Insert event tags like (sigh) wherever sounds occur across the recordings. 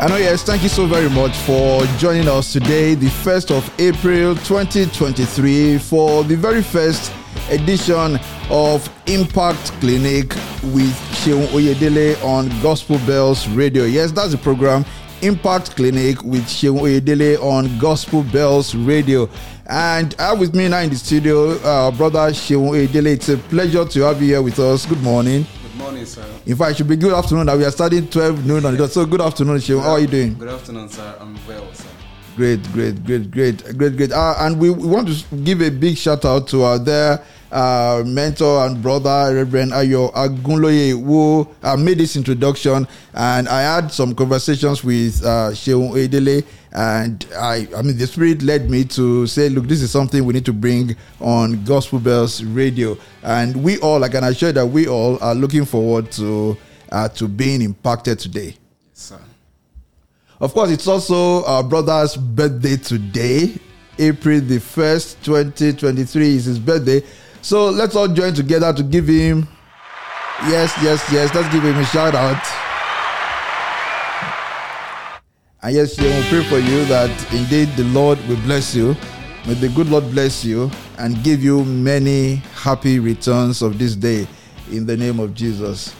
And oh yes, thank you so very much for joining us today, the 1st of April 2023, for the very first edition of Impact Clinic with Sheun Oyedele on Gospel Bells Radio. Yes, that's the program Impact Clinic with Sheun Oyedele on Gospel Bells Radio. And I have with me now in the studio, uh, brother Sheun Oyedele. It's a pleasure to have you here with us. Good morning. Morning, sir. In fact, it should be good afternoon. that we are starting 12 noon on the dot. So good afternoon, Seun. How are you doing? Good afternoon, sir. I'm well, sir. Great, great, great, great, great, great. Uh, and we, we want to give a big shout out to our there uh, mentor and brother, Reverend Ayo Agunloye, who uh, made this introduction. And I had some conversations with uh, Seun Oyedele, and I, I mean, the Spirit led me to say, look, this is something we need to bring on Gospel Bells Radio. And we all, I can assure you that we all are looking forward to uh, to being impacted today. Yes, sir. Of course, it's also our brother's birthday today. April the 1st, 2023 is his birthday. So let's all join together to give him. Yes, yes, yes. Let's give him a shout out. And yes, we will pray for you that indeed the Lord will bless you. May the good Lord bless you and give you many happy returns of this day in the name of Jesus.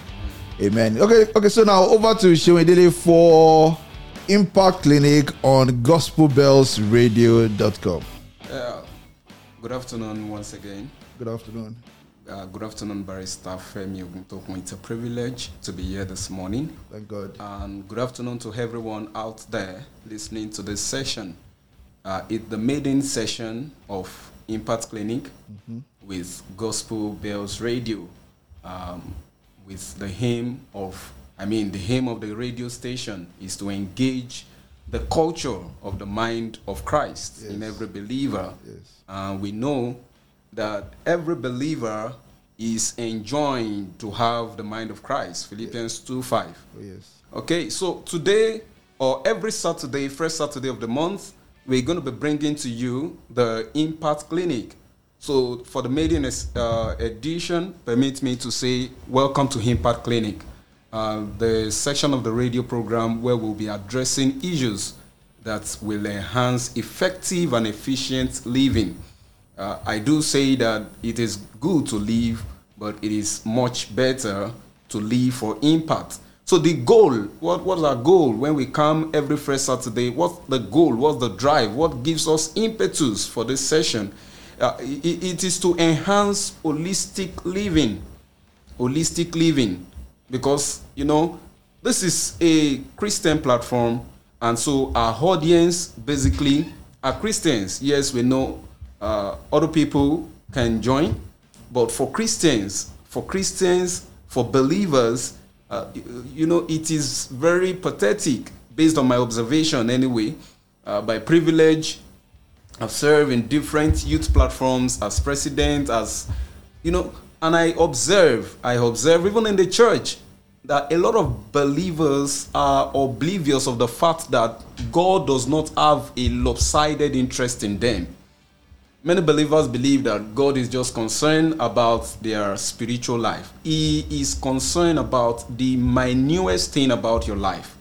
Amen. Okay, okay. So now over to Seun Oyedele for Impact Clinic on GospelBellsRadio.com. Uh, good afternoon once again. Good afternoon. Uh, good afternoon, Barrister Femi Oguntokun. It's a privilege to be here this morning. Thank God. And good afternoon to everyone out there listening to this session. Uh, it's the maiden session of Impact Clinic with Gospel Bells Radio, um, with the aim of, I mean, the aim of the radio station is to engage the culture of the mind of Christ in every believer. Yes. And we know that every believer is enjoined to have the mind of Christ. Philippians 2 5. Oh, yes. Okay, so today or every Saturday, first Saturday of the month, we're going to be bringing to you the Impact Clinic. So for the maiden uh, edition, permit me to say welcome to Impact Clinic, uh, the section of the radio program where we'll be addressing issues that will enhance effective and efficient living. Uh, I do say that it is good to live, but it is much better to live for impact. So the goal, what what's our goal when we come every first Saturday? What's the goal? What's the drive? What gives us impetus for this session? Uh, it- it is to enhance holistic living, holistic living, because you know this is a Christian platform, and so our audience basically are Christians. Yes, we know uh, other people can join, but for Christians, for Christians, for believers, uh, you, know, it is very pathetic, based on my observation anyway, uh, by privilege. I've served in different youth platforms as president, as you know, and I observe, I observe even in the church that a lot of believers are oblivious of the fact that God does not have a lopsided interest in them. Many believers believe that God is just concerned about their spiritual life. He is concerned about the minutest thing about your life.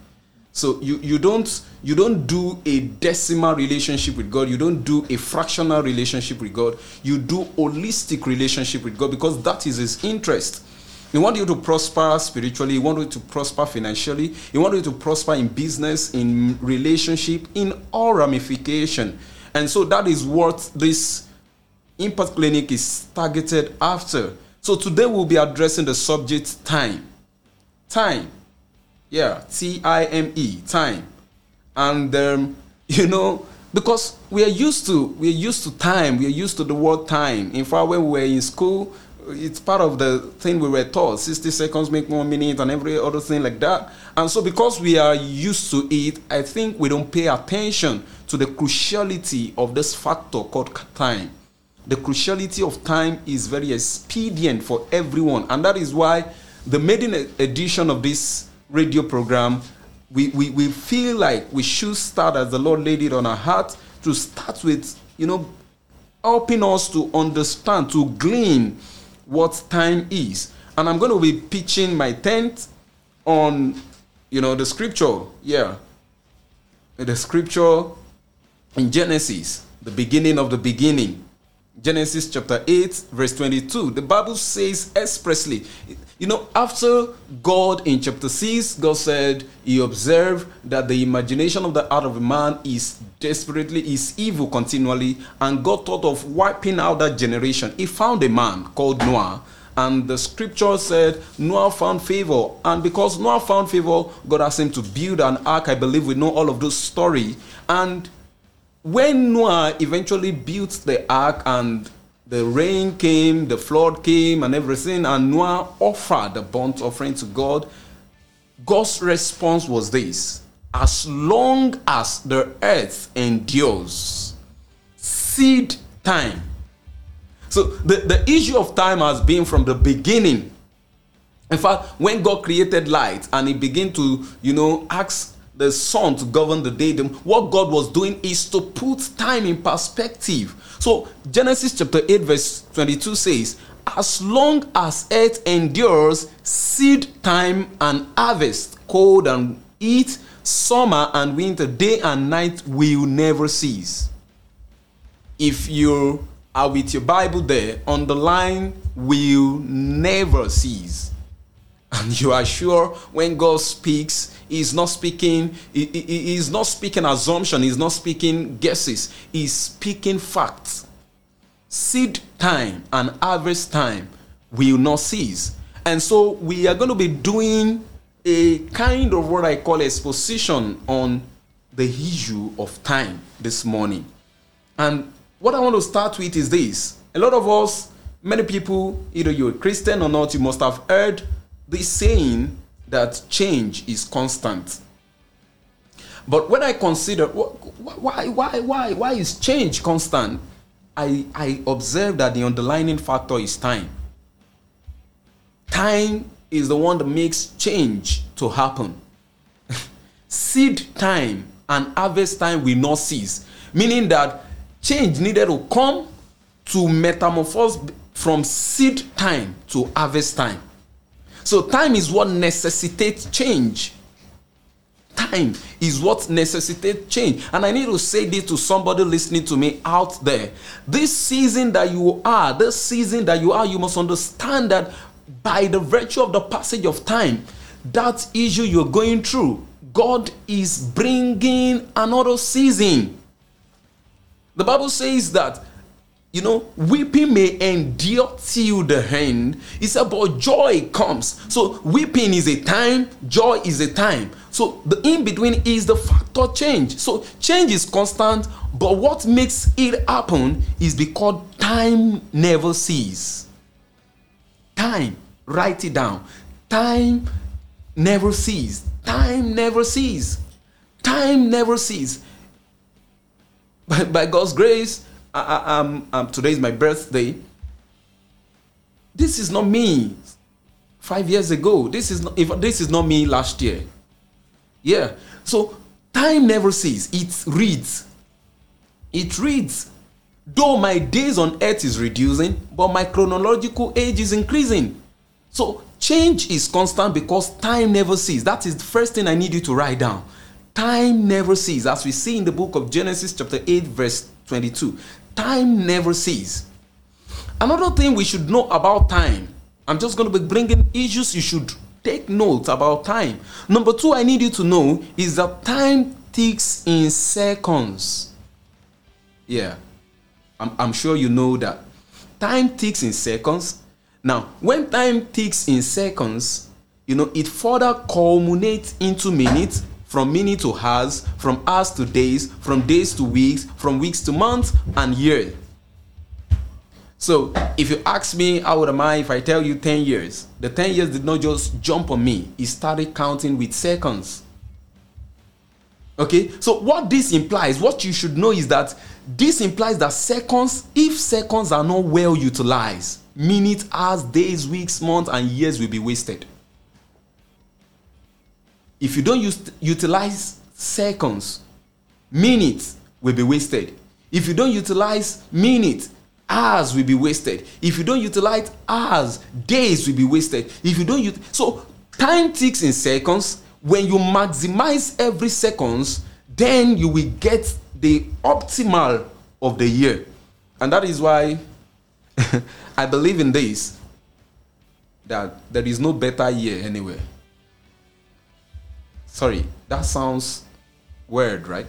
So you, you don't you don't do a decimal relationship with God. You don't do a fractional relationship with God. You do holistic relationship with God because that is His interest. He wants you to prosper spiritually. He wants you to prosper financially. He wants you to prosper in business, in relationship, in all ramification. And so that is what this Impact Clinic is targeted after. So today we'll be addressing the subject time. Time. Yeah, T I M E, time. And um, (laughs) you know, because we are used to we are used to time, we are used to the word time. In fact, when we were in school, it's part of the thing we were taught 60 seconds make one minute and every other thing like that and so because we are used to it i think we don't pay attention to the cruciality of this factor called time. The cruciality of time is very expedient for everyone. And that is why the maiden edition of this radio program we, we, we feel like we should start as the lord laid it on our heart to start with you know helping us to understand to glean what time is. And i'm going to be pitching my tent on you know the scripture yeah. The scripture in Genesis, the beginning of the beginning, Genesis chapter 8, verse 22, the Bible says expressly, you know, after God in chapter 6, God said he observed that the imagination of the heart of a man is desperately, is evil continually, and God thought of wiping out that generation. He found a man called Noah, and the scripture said Noah found favor, and because Noah found favor, God asked him to build an ark. I believe we know all of those story, and when Noah eventually built the ark and the rain came, the flood came, and everything, and Noah offered the burnt offering to God, God's response was this As long as the earth endures, seed time. So the, the issue of time has been from the beginning. In fact, when God created light and he began to, you know, ask the sun to govern the day. What God was doing is to put time in perspective. So Genesis chapter 8, verse 22 says, As long as earth endures, seed time and harvest, cold and heat, summer and winter, day and night will never cease. If you are with your Bible there, underline will never cease. And you are sure when God speaks, He's not speaking, he, he, He's not speaking assumption, He's not speaking guesses, He's speaking facts. Seed time and harvest time will not cease. And so we are going to be doing a kind of what I call exposition on the issue of time this morning. And what I want to start with is this. A lot of us, many people, either you're a Christian or not, you must have heard this saying that change is constant. But when I consider why, why, why, why is change constant, I, I observe that the underlying factor is time. Time is the one that makes change to happen. (laughs) Seed time and harvest time will not cease, meaning that change needed to come to metamorphose from seed time to harvest time. So time is what necessitates change. Time is what necessitates change. And I need to say this to somebody listening to me out there. This season that you are, this season that you are, you must understand that by the virtue of the passage of time, that issue you're going through, God is bringing another season. The Bible says that you know, weeping may endure till the end. It's about joy comes. So weeping is a time, joy is a time. So the in between is the factor change. So change is constant, but what makes it happen is because time never ceases. Time, write it down. Time never ceases. Time never ceases. Time never ceases. By, by God's grace, I, um, um, today is my birthday. This is not me five years ago. This is not, if this is not me last year. Yeah. So time never ceases. It reads. It reads. Though my days on earth is reducing, but my chronological age is increasing. So change is constant because time never ceases. That is the first thing I need you to write down. Time never ceases. As we see in the book of Genesis, chapter 8, verse 22 time never ceases. Another thing we should know about time, I'm just going to be bringing issues you should take note about time. Number two, I need you to know is that time ticks in seconds. Yeah, I'm, I'm sure you know that. Time ticks in seconds. Now, when time ticks in seconds, you know, it further culminates into minutes, from minute to hours, from hours to days, from days to weeks, from weeks to months and years. So if you ask me how old am I if I tell you 10 years, the 10 years did not just jump on me, it started counting with seconds. Okay, so what this implies, what you should know is that this implies that seconds, if seconds are not well utilized, minutes, hours, days, weeks, months, and years will be wasted if you don't use, utilize seconds, minutes will be wasted. If you don't utilize minutes, hours will be wasted. If you don't utilize hours, days will be wasted. If you don't use so time ticks in seconds. When you maximize every seconds, then you will get the optimal of the year. And that is why (laughs) I believe in this that there is no better year anywhere. Sorry, that sounds weird, right?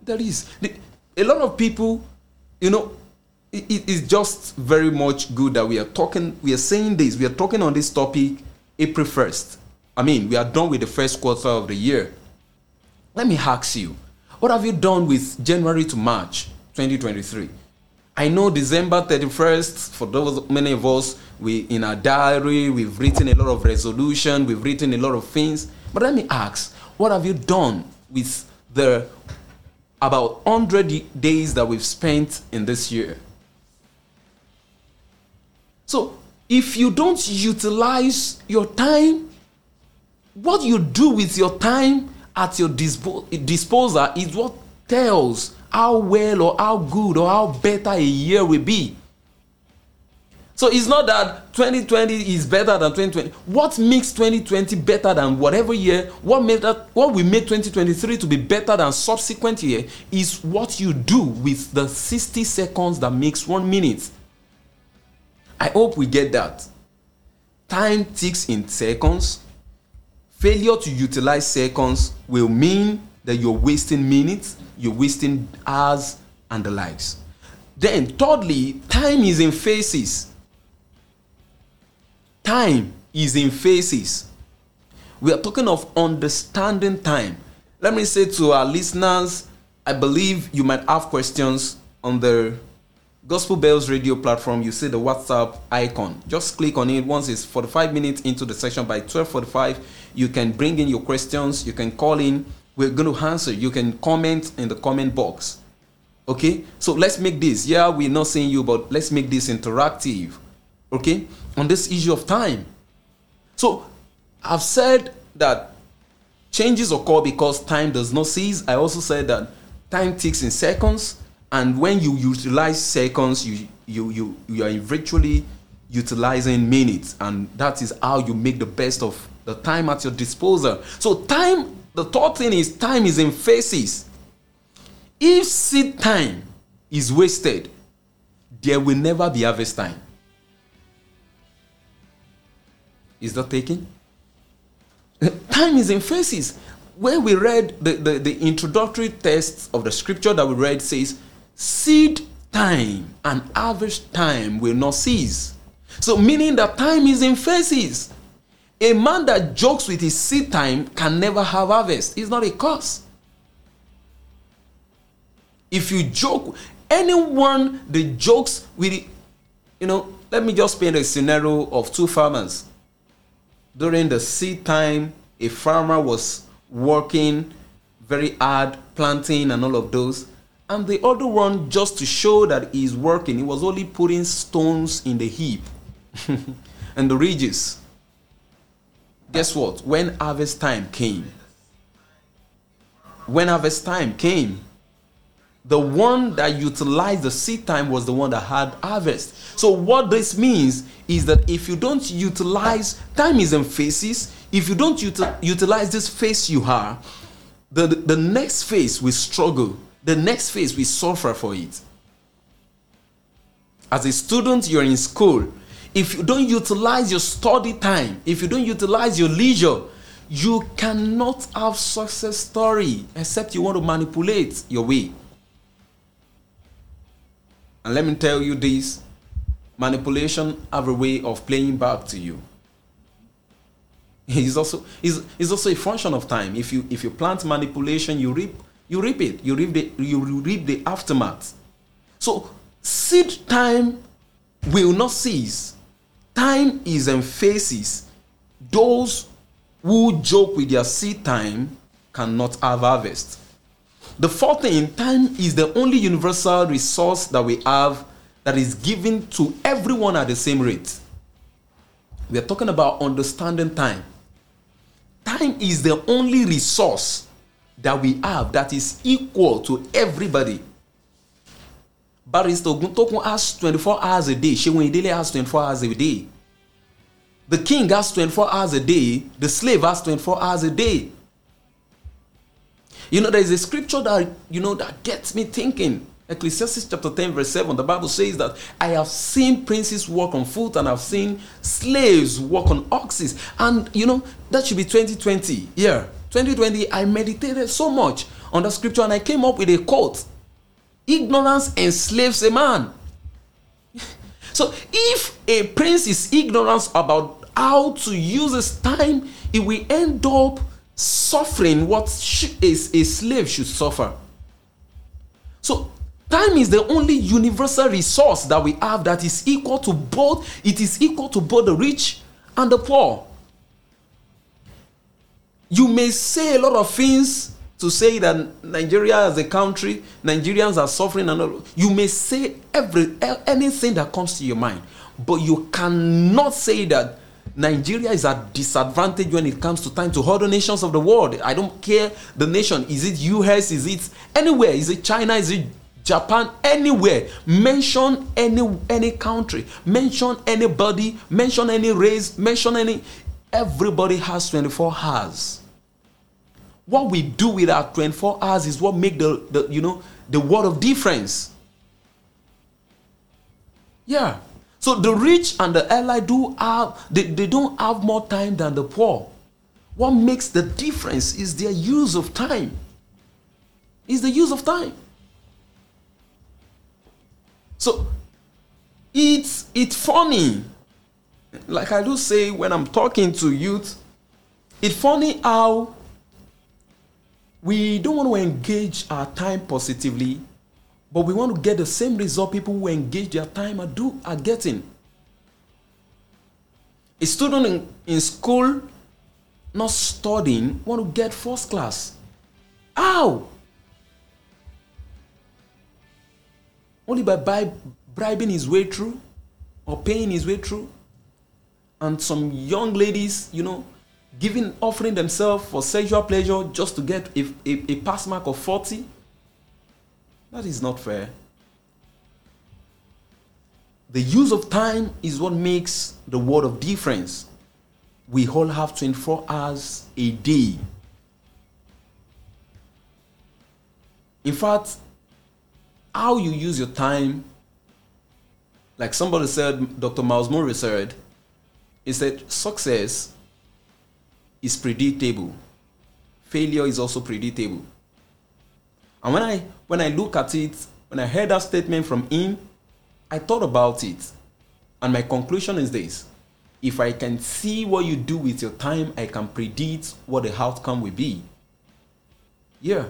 There is. A lot of people, you know, it is just very much good that we are talking, we are saying this, we are talking on this topic April 1st. I mean, we are done with the first quarter of the year. Let me ask you, what have you done with January to March 2023? I know December 31st, for those many of us, we in our diary, we've written a lot of resolution, we've written a lot of things. But let me ask, what have you done with the about 100 days that we've spent in this year? So, if you don't utilize your time, what you do with your time at your dispo- disposal is what tells how well or how good or how better a year will be. So it's not that 2020 is better than 2020. What makes 2020 better than whatever year? What made that? What will make 2023 to be better than subsequent year is what you do with the 60 seconds that makes one minute. I hope we get that. Time ticks in seconds. Failure to utilize seconds will mean that you're wasting minutes, you're wasting hours, and the likes. Then, thirdly, time is in phases. Time is in phases. We are talking of understanding time. Let me say to our listeners, I believe you might have questions on the Gospel Bells radio platform, you see the WhatsApp icon. Just click on it. Once it's 45 minutes into the session by 12:45, you can bring in your questions. You can call in. We're going to answer. You can comment in the comment box. Okay, so let's make this. Yeah, we're not seeing you, but let's make this interactive. Okay, on this issue of time. So I've said that changes occur because time does not cease. I also said that time ticks in seconds and when you utilize seconds you you you, you are virtually utilizing minutes and that is how you make the best of the time at your disposal so time the third thing is time is in phases if seed time is wasted there will never be harvest time is that taking. time is in phases where we read the, the, the introductory text of the scripture that we read says seed time and harvest time will not cease. So, meaning that time is in phases. A man that jokes with his seed time can never have harvest. It's not a curse. If you joke, anyone that jokes with, you know, let me just paint a scenario of two farmers. During the seed time, a farmer was working very hard, planting and all of those and the other one, just to show that he's working, he was only putting stones in the heap (laughs) and the ridges. Guess what? When harvest time came, when harvest time came, the one that utilized the seed time was the one that had harvest. So, what this means is that if you don't utilize time is in phases, if you don't util- utilize this phase you have, the, the next phase we struggle the next phase we suffer for it. As a student, you're in school. If you don't utilize your study time, if you don't utilize your leisure, you cannot have success story except you want to manipulate your way. And let me tell you this manipulation have a way of playing back to you. It's also, it's, it's also a function of time. If you if you plant manipulation, you reap you reap it. You reap the you reap the aftermath. So seed time will not cease. Time is in phases. Those who joke with their seed time cannot have harvest. The fourth thing, time is the only universal resource that we have that is given to everyone at the same rate. We are talking about understanding time. Time is the only resource that we have that is equal to everybody. Barrister Oguntokun has 24 hours a day. Seun Oyedele has 24 hours a day. The king has 24 hours a day. The slave has 24 hours a day. You know, there is a scripture that you know that gets me thinking. Ecclesiastes chapter 10, verse 7, the Bible says that I have seen princes walk on foot and I've seen slaves walk on oxes. And you know, that should be 2020. Yeah. 2020, I meditated so much on the scripture and I came up with a quote Ignorance enslaves a man. (laughs) so if a prince is ignorant about how to use his time, he will end up suffering what is a slave should suffer. So time is the only universal resource that we have that is equal to both it is equal to both the rich and the poor you may say a lot of things to say that Nigeria as a country, Nigerians are suffering and all. You may say every anything that comes to your mind, but you cannot say that Nigeria is at disadvantage when it comes to time to other nations of the world. I don't care the nation. Is it US? Is it anywhere? Is it China? Is it Japan? Anywhere. Mention any any country. Mention anybody. Mention any race. Mention any. Everybody has 24 hours what we do with our 24 hours is what make the, the you know the world of difference yeah so the rich and the ally do have they, they don't have more time than the poor. What makes the difference is their use of time. Is the use of time. So it's it's funny. Like i do say when i'm talking to youth it's funny how we don't want to engage our time positively, but we want to get the same result people who engage their time do, are getting. A student in, in school not studying want to get first class. How? Only by bribing his way through or paying his way through. And some young ladies, you know, giving offering themselves for sexual pleasure just to get a, a, a pass mark of 40 that is not fair the use of time is what makes the world of difference we all have 24 hours a day in fact how you use your time like somebody said dr Myles Munroe said, is that success is predictable. Failure is also predictable. And when I when I look at it, when I heard that statement from him, I thought about it. And my conclusion is this. If I can see what you do with your time, I can predict what the outcome will be. Yeah.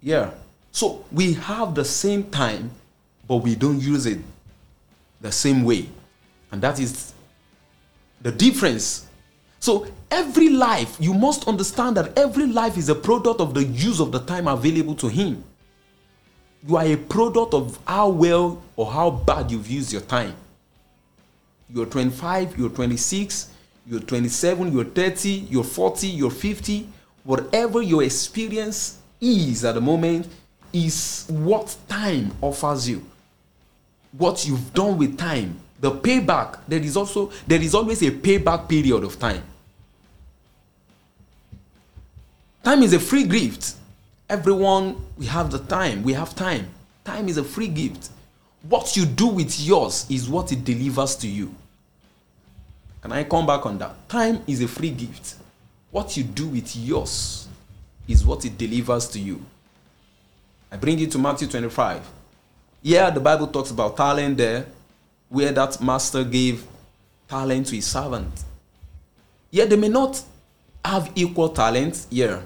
Yeah. So we have the same time, but we don't use it the same way. And that is the difference so every life, you must understand that every life is a product of the use of the time available to him. You are a product of how well or how bad you've used your time. You're 25, you're 26, you're 27, you're 30, you're 40, you're 50. Whatever your experience is at the moment is what time offers you. What you've done with time. The payback, there is also there is always a payback period of time. Time is a free gift. Everyone, we have the time. We have time. Time is a free gift. What you do with yours is what it delivers to you. Can I come back on that? Time is a free gift. What you do with yours is what it delivers to you. I bring you to Matthew 25. Yeah, the Bible talks about talent there, where that master gave talent to his servant. Yeah, they may not have equal talent, yeah,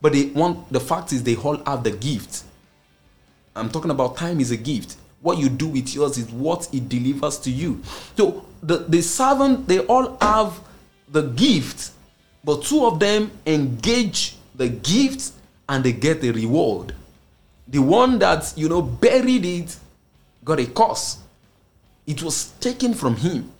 but they want the fact is they all have the gift. I'm talking about time is a gift. What you do with yours is what it delivers to you. So the, the servant, they all have the gift, but two of them engage the gift and they get a reward. The one that you know buried it got a cost. It was taken from him.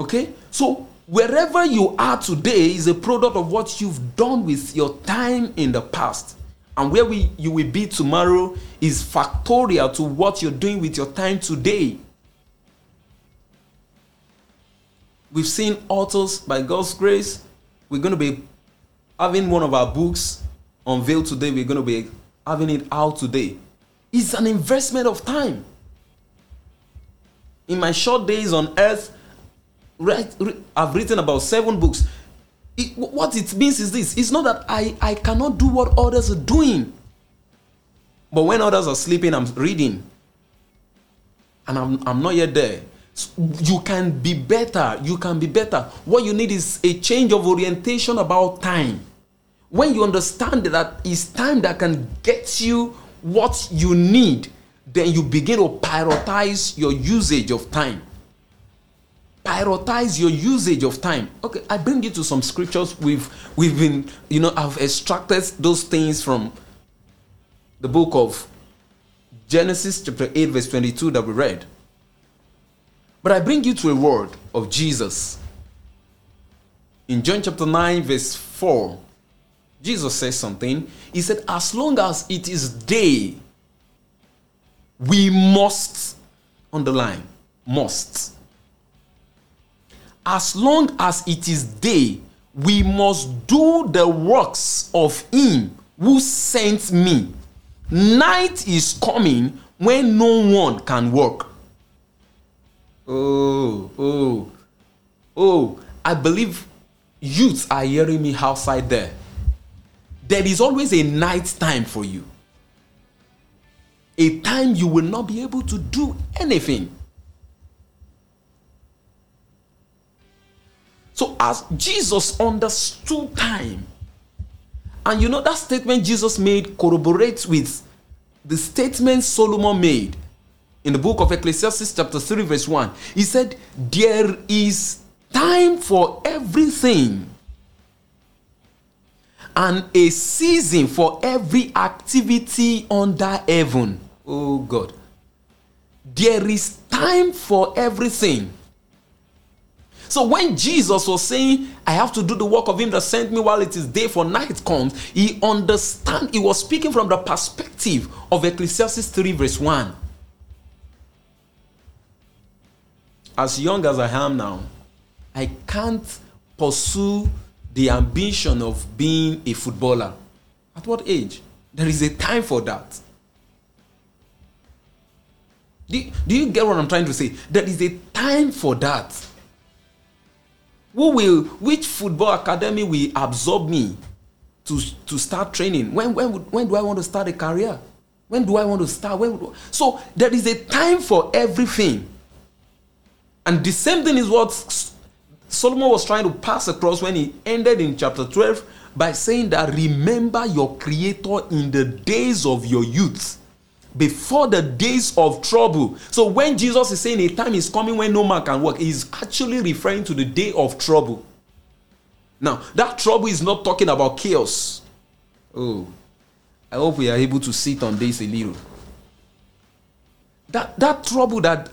Okay? So wherever you are today is a product of what you've done with your time in the past and where we, you will be tomorrow is factorial to what you're doing with your time today we've seen authors by god's grace we're going to be having one of our books unveiled today. We're going to be having it out today. It's an investment of time. In my short days on earth, right, I've written about seven books. It, what it means is this it's not that I, I cannot do what others are doing. But when others are sleeping, I'm reading. And I'm, I'm not yet there. So you can be better. You can be better. What you need is a change of orientation about time. When you understand that it's time that can get you what you need, then you begin to prioritize your usage of time. Prioritize your usage of time. Okay, I bring you to some scriptures. We've we've been, you know, I've extracted those things from the book of Genesis chapter 8, verse 22 that we read. But I bring you to a word of Jesus. In John chapter 9, verse 4, Jesus says something. He said, As long as it is day, we must, underline, must. As long as it is day, we must do the works of Him who sent me. Night is coming when no one can work. Oh, oh, oh, I believe youths are hearing me outside there. There is always a night time for you. A time you will not be able to do anything. So, as Jesus understood time, and you know that statement Jesus made corroborates with the statement Solomon made in the book of Ecclesiastes, chapter 3, verse 1. He said, There is time for everything and a season for every activity under heaven. Oh God. There is time for everything. So when Jesus was saying, I have to do the work of him that sent me while it is day for night comes, he understand he was speaking from the perspective of Ecclesiastes 3 verse 1. As young as I am now, I can't pursue the ambition of being a footballer. At what age? There is a time for that. Do, do you get what I'm trying to say? There is a time for that. Who will, which football academy will absorb me to, to start training? When, when, when do I want to start a career? When do I want to start? When, so there is a time for everything. And the same thing is what Solomon was trying to pass across when he ended in chapter 12 by saying that remember your creator in the days of your youth before the days of trouble. So when Jesus is saying a time is coming when no man can work, he's actually referring to the day of trouble. Now, that trouble is not talking about chaos. Oh, I hope we are able to sit on this a little. That, that trouble that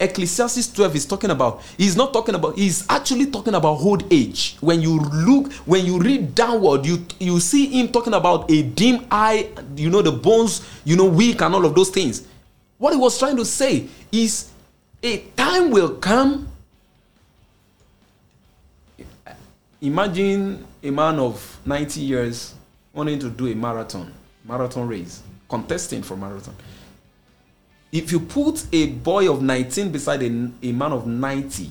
Ecclesiastes 12 is talking about, he's not talking about, he's actually talking about old age. When you look, when you read downward, you you see him talking about a dim eye, you know, the bones, you know, weak and all of those things. What he was trying to say is a time will come. Imagine a man of 90 years wanting to do a marathon, marathon race, contesting for marathon if you put a boy of 19 beside a, a man of 90,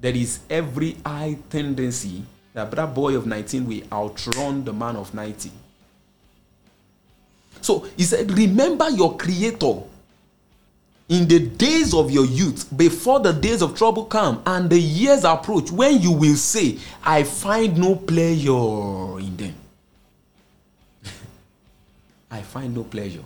there is every high tendency that that boy of 19 will outrun the man of 90. So he said, Remember your creator in the days of your youth, before the days of trouble come and the years approach, when you will say, I find no pleasure in them. (laughs) I find no pleasure.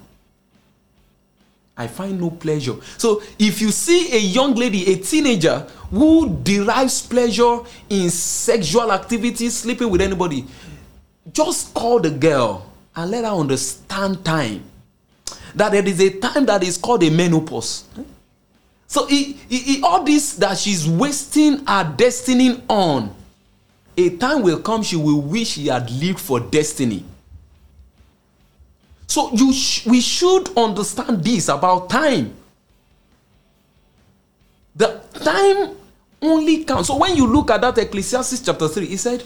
I find no pleasure. So if you see a young lady, a teenager, who derives pleasure in sexual activities, sleeping with anybody, just call the girl and let her understand time. That there is a time that is called a menopause. So he, all this that she's wasting her destiny on, a time will come she will wish she had lived for destiny. So you sh- we should understand this about time. The time only counts. So when you look at that Ecclesiastes chapter 3, he said,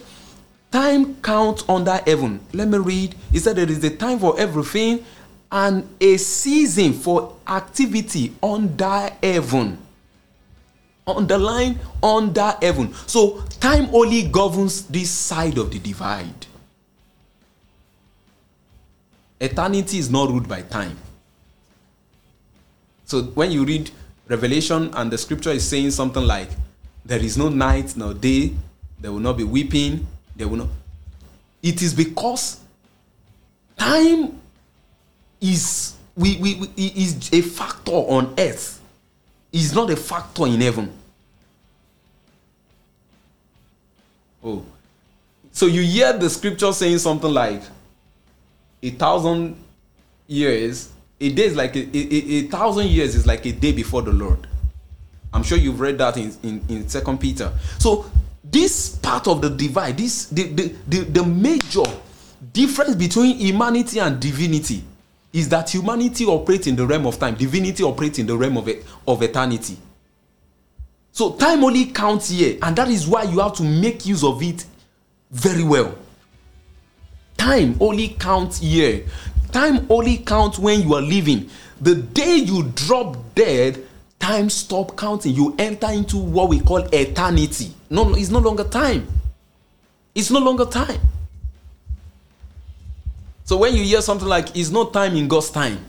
time count under heaven. Let me read. He said there is a time for everything and a season for activity under heaven. Underline under heaven. So time only governs this side of the divide. Eternity is not ruled by time. So when you read Revelation and the scripture is saying something like, There is no night nor day, there will not be weeping, there will not. It is because time is we, we, we is a factor on earth, is not a factor in heaven. Oh. So you hear the scripture saying something like a thousand years a day is like a, a, a, thousand years is like a day before the Lord. I'm sure you've read that in, in, in Second Peter. So this part of the divide, this the, the, the, the major difference between humanity and divinity is that humanity operates in the realm of time, divinity operates in the realm of, of eternity. So time only counts here, and that is why you have to make use of it very well. Time only counts here. Time only counts when you are living. The day you drop dead, time stop counting. You enter into what we call eternity. No, it's no longer time. It's no longer time. So when you hear something like it's no time in God's time,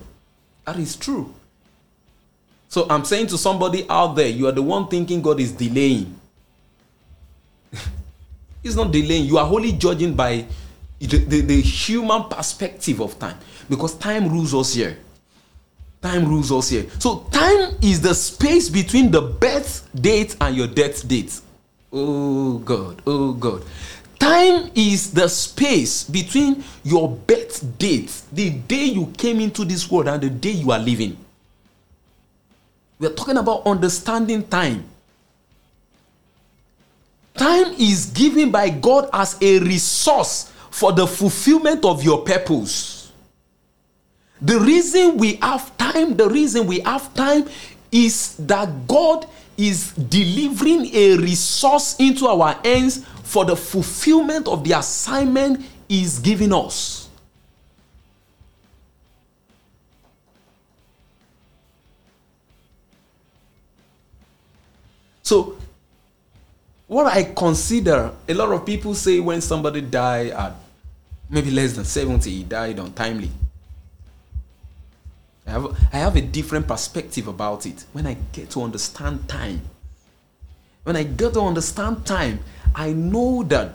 that is true. So I'm saying to somebody out there, you are the one thinking God is delaying. (laughs) He's not delaying. You are only judging by the, the, human perspective of time because time rules us here. Time rules us here. So time is the space between the birth date and your death date. Oh God, oh God. Time is the space between your birth date, the day you came into this world, and the day you are living. We are talking about understanding time. Time is given by God as a resource for the fulfillment of your purpose. The reason we have time, the reason we have time is that God is delivering a resource into our hands for the fulfillment of the assignment He's giving us. So, what I consider, a lot of people say when somebody die at maybe less than 70, he died untimely. I have, I have a different perspective about it when I get to understand time. When I get to understand time, I know that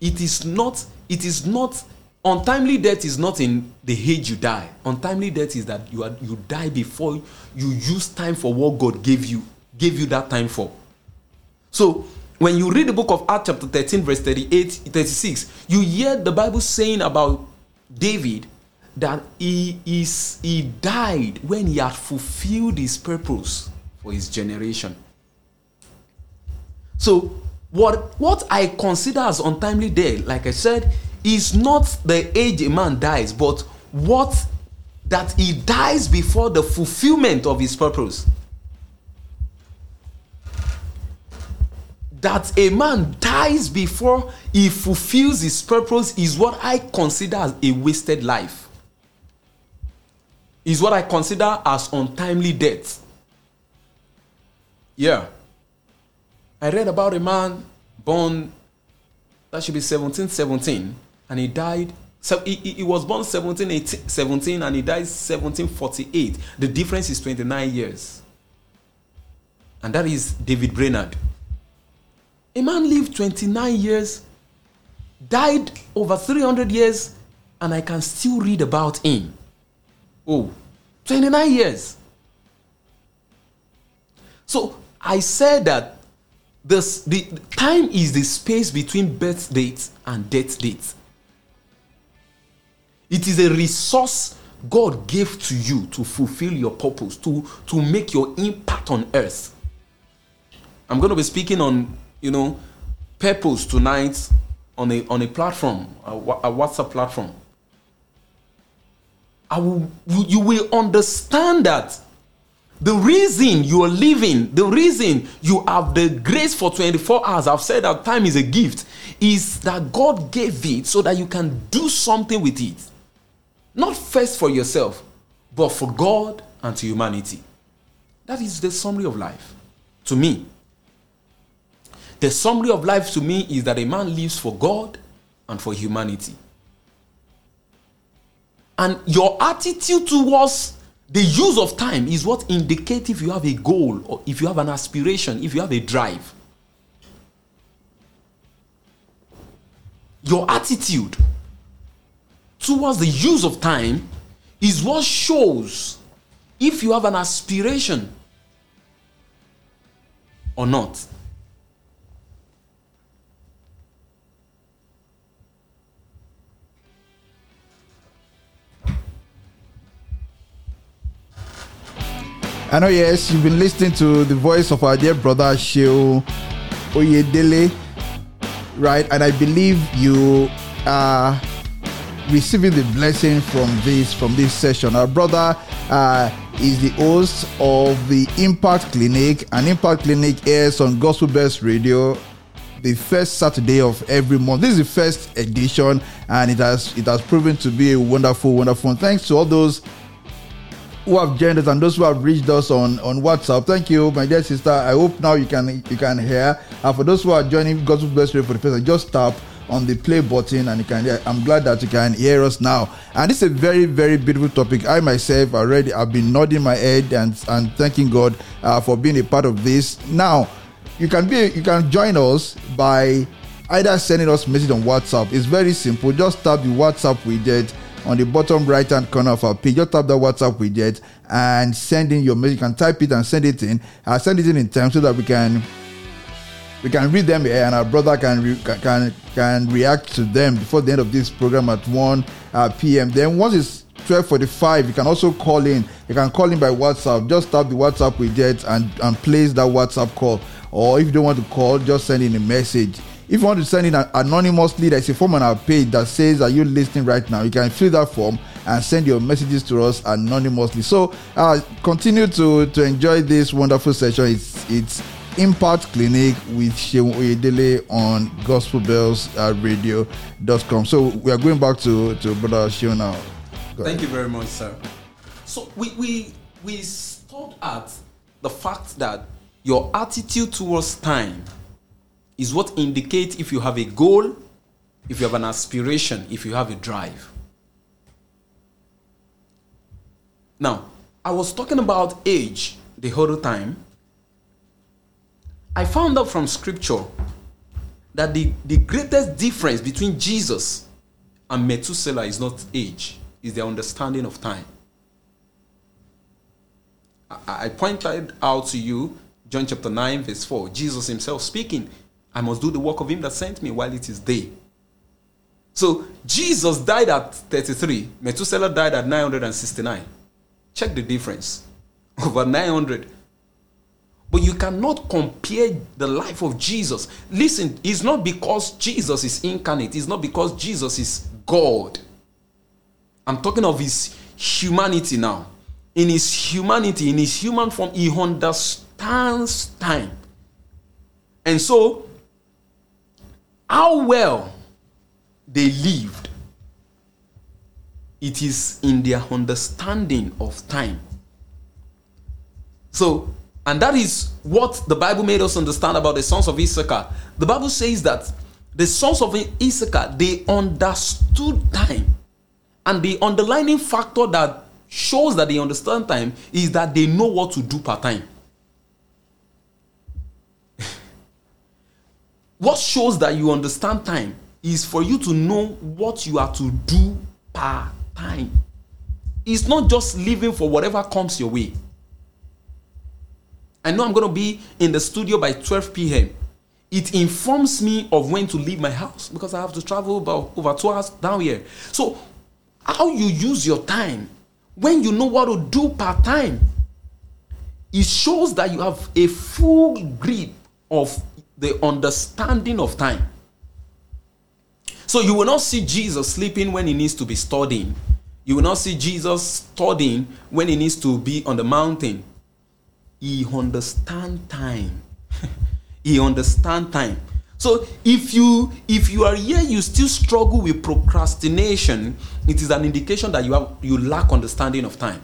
it is not, it is not, untimely death is not in the age you die. Untimely death is that you are you die before you use time for what God gave you, gave you that time for. So when you read the book of Acts, chapter 13, verse 38, 36, you hear the Bible saying about David that he is he died when he had fulfilled his purpose for his generation. So what what I consider as untimely death, like I said, is not the age a man dies, but what that he dies before the fulfillment of his purpose. That a man dies before he fulfills his purpose is what I consider as a wasted life. Is what I consider as untimely death. Yeah. I read about a man born, that should be 1717, and he died. So he, he was born 1717 and he died 1748. The difference is 29 years. And that is David Brainerd. A man lived 29 years, died over 300 years, and I can still read about him. Oh, 29 years. So I said that this, the time is the space between birth dates and death dates. It is a resource God gave to you to fulfill your purpose, to, to make your impact on earth. I'm going to be speaking on you know, purpose tonight on a on a platform, a, a WhatsApp platform. I will, you will understand that the reason you are living, the reason you have the grace for 24 hours, I've said that time is a gift, is that God gave it so that you can do something with it. Not first for yourself, but for God and to humanity. That is the summary of life to me. The summary of life to me is that a man lives for God and for humanity. And your attitude towards the use of time is what indicates if you have a goal or if you have an aspiration, if you have a drive. Your attitude towards the use of time is what shows if you have an aspiration or not. I know, yes, you've been listening to the voice of our dear brother Seun Oyedele, right? And I believe you are receiving the blessing from this from this session. Our brother uh, is the host of the Impact Clinic, and Impact Clinic airs on Gospel Bells Radio the first Saturday of every month. This is the first edition, and it has it has proven to be a wonderful, wonderful. Thanks to all those who have joined us and those who have reached us on, on WhatsApp. Thank you, my dear sister. I hope now you can you can hear. And for those who are joining Gospel Bells Radio for the first time, just tap on the play button and you can hear. I'm glad that you can hear us now. And is a very, very beautiful topic. I myself already have been nodding my head and, and thanking God uh, for being a part of this. Now, you can be you can join us by either sending us message on WhatsApp. It's very simple. Just tap the WhatsApp widget on the bottom right hand corner of our page. Just tap the WhatsApp widget and send in your message. You can type it and send it in. I'll send it in in time so that we can we can read them and our brother can re, can can react to them before the end of this program at 1 uh, p.m. Then once it's 12:45, you can also call in. You can call in by WhatsApp. Just tap the WhatsApp widget and and place that WhatsApp call. Or if you don't want to call, just send in a message. If you want to send in anonymously, there's a form on our page that says, Are you listening right now? You can fill that form and send your messages to us anonymously. So uh, continue to, to enjoy this wonderful session. It's it's Impact Clinic with Sheun Oyedele on gospelbellsradio.com. So we are going back to, to Brother Sheun now. Thank you very much, sir. So we, we, we stopped at the fact that your attitude towards time is what indicates if you have a goal, if you have an aspiration, if you have a drive. Now, I was talking about age the whole time. I found out from scripture that the, the greatest difference between Jesus and Methuselah is not age, is their understanding of time. I, I pointed out to you John chapter 9, verse 4, Jesus himself speaking. I must do the work of him that sent me while it is day. So Jesus died at 33, Methuselah died at 969. Check the difference. (laughs) Over 900. But you cannot compare the life of Jesus. Listen, it's not because Jesus is incarnate, it's not because Jesus is God. I'm talking of his humanity now. In his humanity, in his human form, he understands time. And so, how well they lived, it is in their understanding of time. So, and that is what the Bible made us understand about the sons of Issachar. The Bible says that the sons of Issachar they understood time, and the underlining factor that shows that they understand time is that they know what to do per time. What shows that you understand time is for you to know what you are to do per time. It's not just living for whatever comes your way. I know I'm going to be in the studio by 12 p.m. It informs me of when to leave my house because I have to travel about over two hours down here. So, how you use your time when you know what to do per time, it shows that you have a full grip of the understanding of time. So you will not see Jesus sleeping when he needs to be studying. You will not see Jesus studying when he needs to be on the mountain. he understand time. (laughs) he understand time. So if you if you are here, you still struggle with procrastination, it is an indication that you have you lack understanding of time.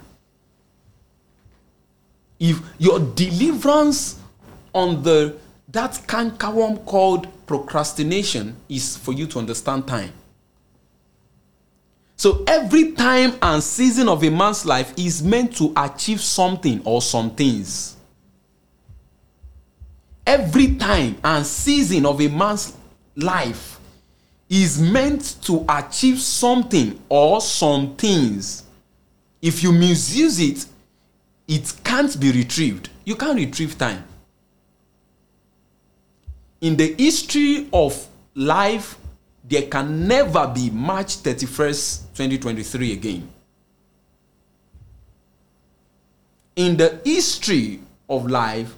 If your deliverance on the that cankerworm called procrastination is for you to understand time. So every time and season of a man's life is meant to achieve something or some things. Every time and season of a man's life is meant to achieve something or some things. If you misuse it, it can't be retrieved. You can't retrieve time. In the history of life there can never be March 31st, 2023 again. In the history of life,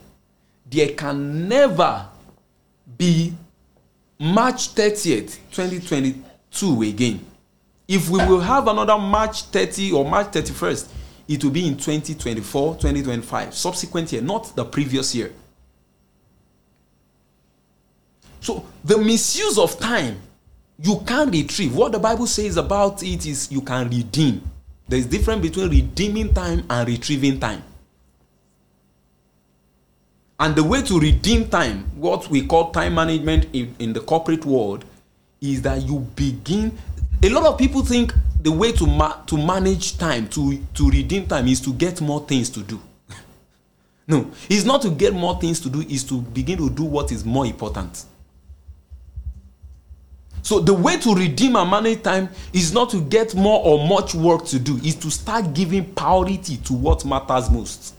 there can never be March 30th, 2022 again. If we will have another March 30 or March 31st, it will be in 2024, 2025, subsequent year, not the previous year. So the misuse of time you can't retrieve. What the Bible says about it is you can redeem. There is difference between redeeming time and retrieving time. And the way to redeem time, what we call time management in, in the corporate world, is that you begin. A lot of people think the way to ma- to manage time, to to redeem time, is to get more things to do. (laughs) no, it's not to get more things to do. Is to begin to do what is more important. So the way to redeem and manage time is not to get more or much work to do, is to start giving priority to what matters most.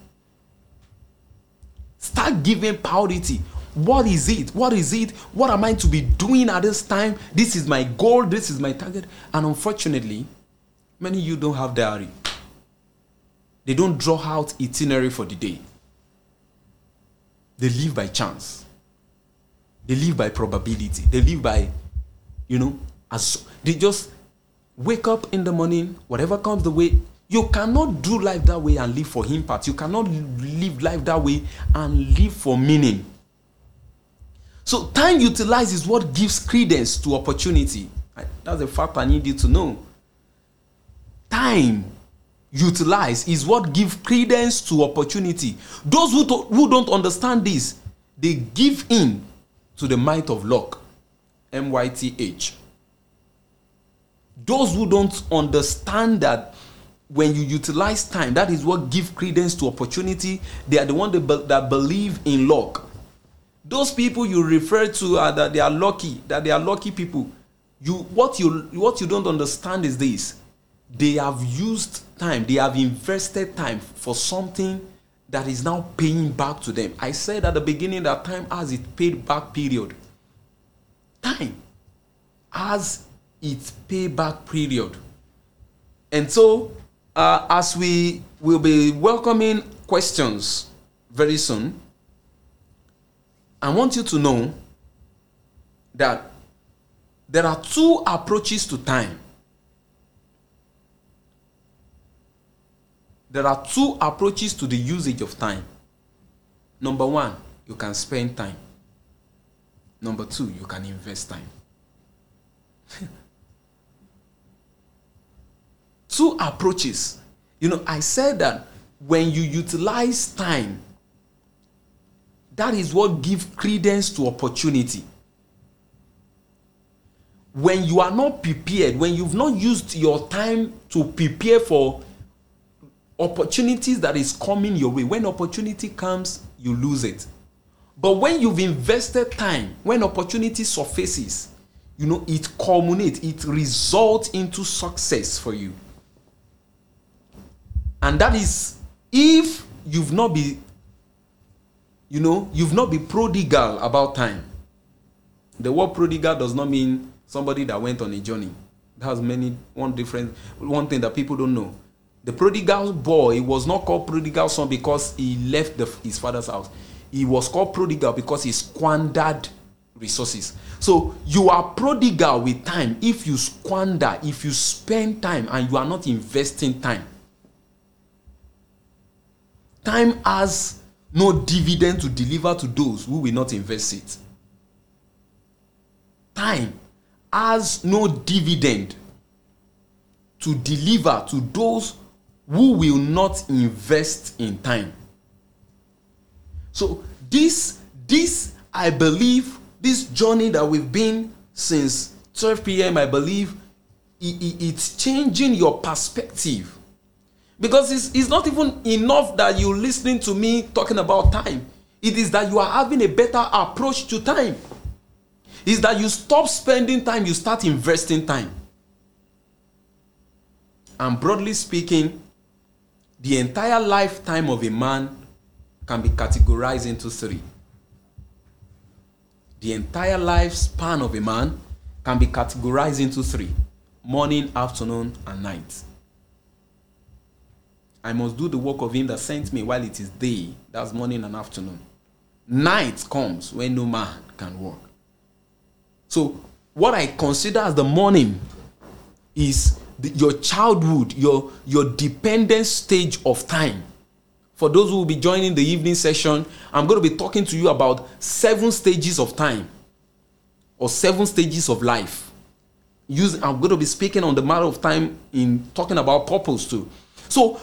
Start giving priority. What is it? What is it? What am I to be doing at this time? This is my goal, this is my target. And unfortunately, many of you don't have diary. They don't draw out itinerary for the day. They live by chance. They live by probability. They live by you know, as they just wake up in the morning, whatever comes the way. You cannot do life that way and live for impact. You cannot live life that way and live for meaning. So time utilized is what gives credence to opportunity. That's a fact I need you to know. Time utilized is what gives credence to opportunity. Those who, to, who don't understand this, they give in to the might of luck. M-Y-T-H. Those who don't understand that when you utilize time, that is what give credence to opportunity. They are the one that, be, that believe in luck. Those people you refer to are that they are lucky, that they are lucky people. You what you what you don't understand is this. They have used time, they have invested time for something that is now paying back to them. I said at the beginning that time has its paid back period time has its payback period. And so, uh, as we will be welcoming questions very soon, I want you to know that there are two approaches to time. There are two approaches to the usage of time. Number one, you can spend time. Number two, you can invest time. (laughs) two approaches. You know, I said that when you utilize time, that is what gives credence to opportunity. When you are not prepared, when you've not used your time to prepare for opportunities that is coming your way, when opportunity comes, you lose it. But when you've invested time, when opportunity surfaces, you know, it culminates, it results into success for you. And that is if you've not been, you know, you've not been prodigal about time. The word prodigal does not mean somebody that went on a journey. That has many one different one thing that people don't know. The prodigal boy was not called prodigal son because he left the, his father's house he was called prodigal because he squandered resources. So you are prodigal with time if you squander, if you spend time and you are not investing time. Time has no dividend to deliver to those who will not invest it. Time has no dividend to deliver to those who will not invest in time. So this this I believe this journey that we've been since 12 p.m. I believe it, it, it's changing your perspective. Because it's, it's not even enough that you're listening to me talking about time. It is that you are having a better approach to time. Is that you stop spending time you start investing time. And broadly speaking the entire lifetime of a man can be categorized into three the entire lifespan of a man can be categorized into three morning afternoon and night I must do the work of him that sent me while it is day. That's morning and afternoon. Night comes when no man can work. So, what I consider as the morning is the, your childhood, your, your dependent stage of time. For those who will be joining the evening session, I'm going to be talking to you about seven stages of time or seven stages of life. I'm going to be speaking on the matter of time in talking about purpose too. So,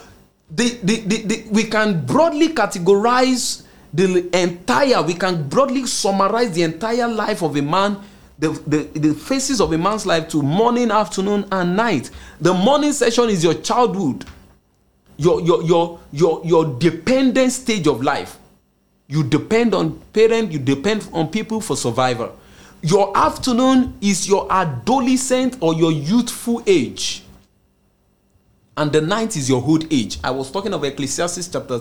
the, the, the, the, we can broadly categorize the entire, we can broadly summarize the entire life of a man, the, the, the phases of a man's life to morning, afternoon, and night. The morning session is your childhood, your, your, your, your, your dependent stage of life. You depend on parents, you depend on people for survival. Your afternoon is your adolescent or your youthful age and the ninth is your old age. I was talking of Ecclesiastes chapter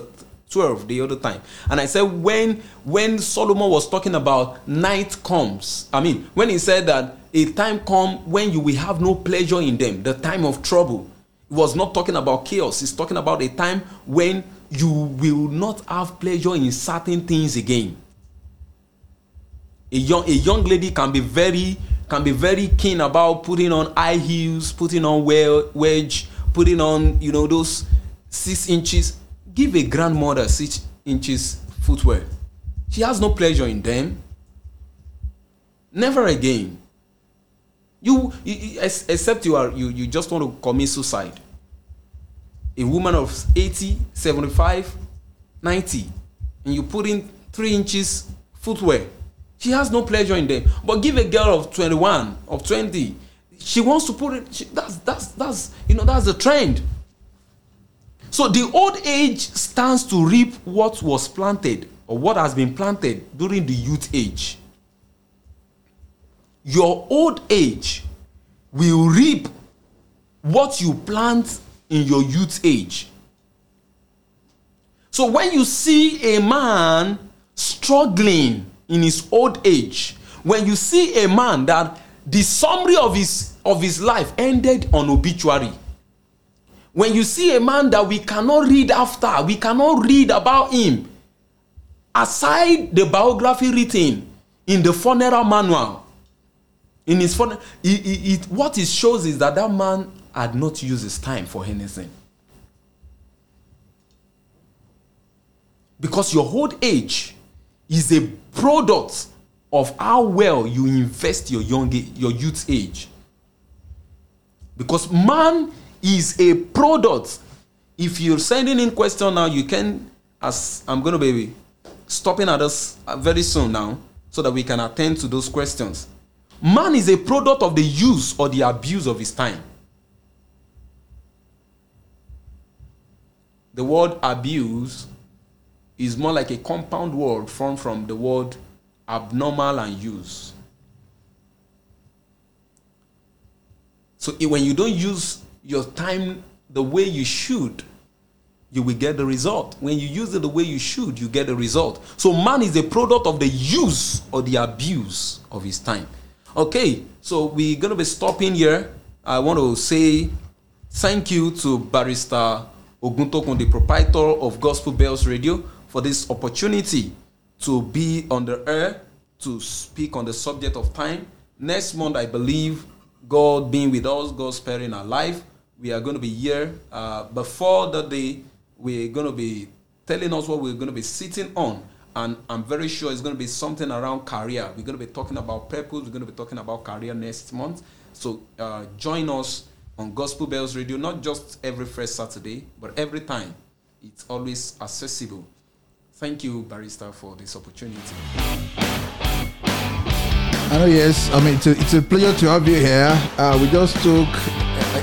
12 the other time and i said when when solomon was talking about night comes i mean when he said that a time come when you will have no pleasure in them the time of trouble was not talking about chaos he's talking about a time when you will not have pleasure in certain things again a young a young lady can be very can be very keen about putting on high heels putting on wedge putting on, you know, those six inches. Give a grandmother six inches footwear. She has no pleasure in them. Never again. You, you except you are you, you just want to commit suicide. A woman of 80, 75, 90, and you put in three inches footwear. She has no pleasure in them. But give a girl of 21, of 20, she wants to put it she, that's that's that's you know that's the trend so the old age stands to reap what was planted or what has been planted during the youth age your old age will reap what you plant in your youth age. So when you see a man struggling in his old age when you see a man that the summary of his of his life ended on obituary when you see a man that we cannot read after we cannot read about him aside the biography written in the funeral manual in his funeral it, it, it, what it shows is that that man had not used his time for anything. Because your old age is a product of how well you invest your young your youth age. Because man is a product. If you're sending in question now you can as i'm to be stopping at us very soon now so that we can attend to those questions man is a product of the use or the abuse of his time the word abuse is more like a compound word formed from the word abnormal and use. So when you don't use your time the way you should, you will get the result. When you use it the way you should, you get the result. So man is a product of the use or the abuse of his time. Okay, so we're going to be stopping here. I want to say thank you to Barrister Oguntokun, the proprietor of Gospel Bells Radio, for this opportunity to be on the air to speak on the subject of time. Next month, I believe, God being with us, God sparing our life, we are going to be here. Uh, before the day, we're going to be telling us what we're going to be sitting on. And I'm very sure it's going to be something around career. We're going to be talking about purpose. We're going to be talking about career next month. So uh, join us on Gospel Bells Radio, not just every first Saturday, but every time. It's always accessible. Thank you, Barrister, for this opportunity. I know, yes. I mean, it's a, it's a pleasure to have you here. Uh, we just took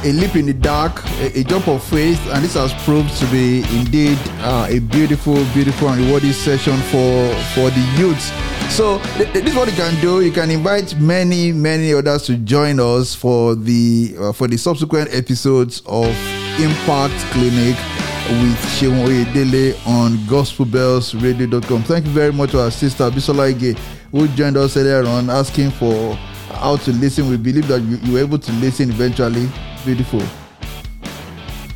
a leap in the dark, a, a, jump of faith, and this has proved to be indeed uh, a beautiful, beautiful and rewarding session for for the youths. So th- this is what you can do. You can invite many, many others to join us for the uh, for the subsequent episodes of Impact Clinic with Seun Oyedele on GospelBellsRadio.com. Thank you very much to our sister Bisola Ige, who joined us earlier on, asking for how to listen. We believe that you, you were able to listen eventually. Beautiful.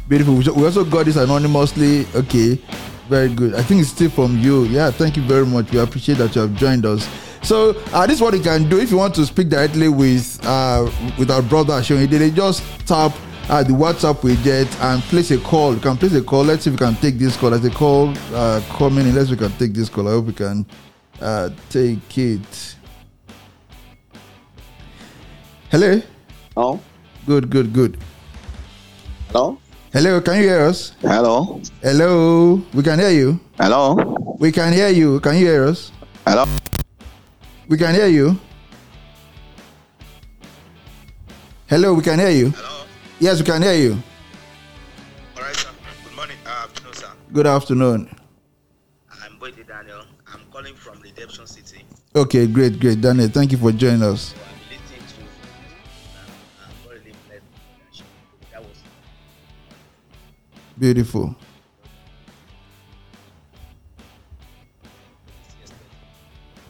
Beautiful. We also got this anonymously. Okay. Very good. I think it's still from you. Yeah, thank you very much. We appreciate that you have joined us. So uh, this is what you can do if you want to speak directly with uh, with our brother Ashoni. They just tap uh, the WhatsApp widget and place a call. You can place a call. Let's see if we can take this call. As a call uh, coming in, let's we can take this call. I hope we can uh, take it. Hello. Oh. Good, good, good. Hello. Hello, can you hear us? Hello. Hello, we can hear you. Hello. We can hear you. Can you hear us? Hello. We can hear you. Hello, we can hear you. Hello. Yes, we can hear you. All right, sir. Good morning. Uh, afternoon, sir. Good afternoon. I'm Boyd Daniel. I'm calling from Redemption City. Okay, great, great. Daniel, thank you for joining us. Beautiful.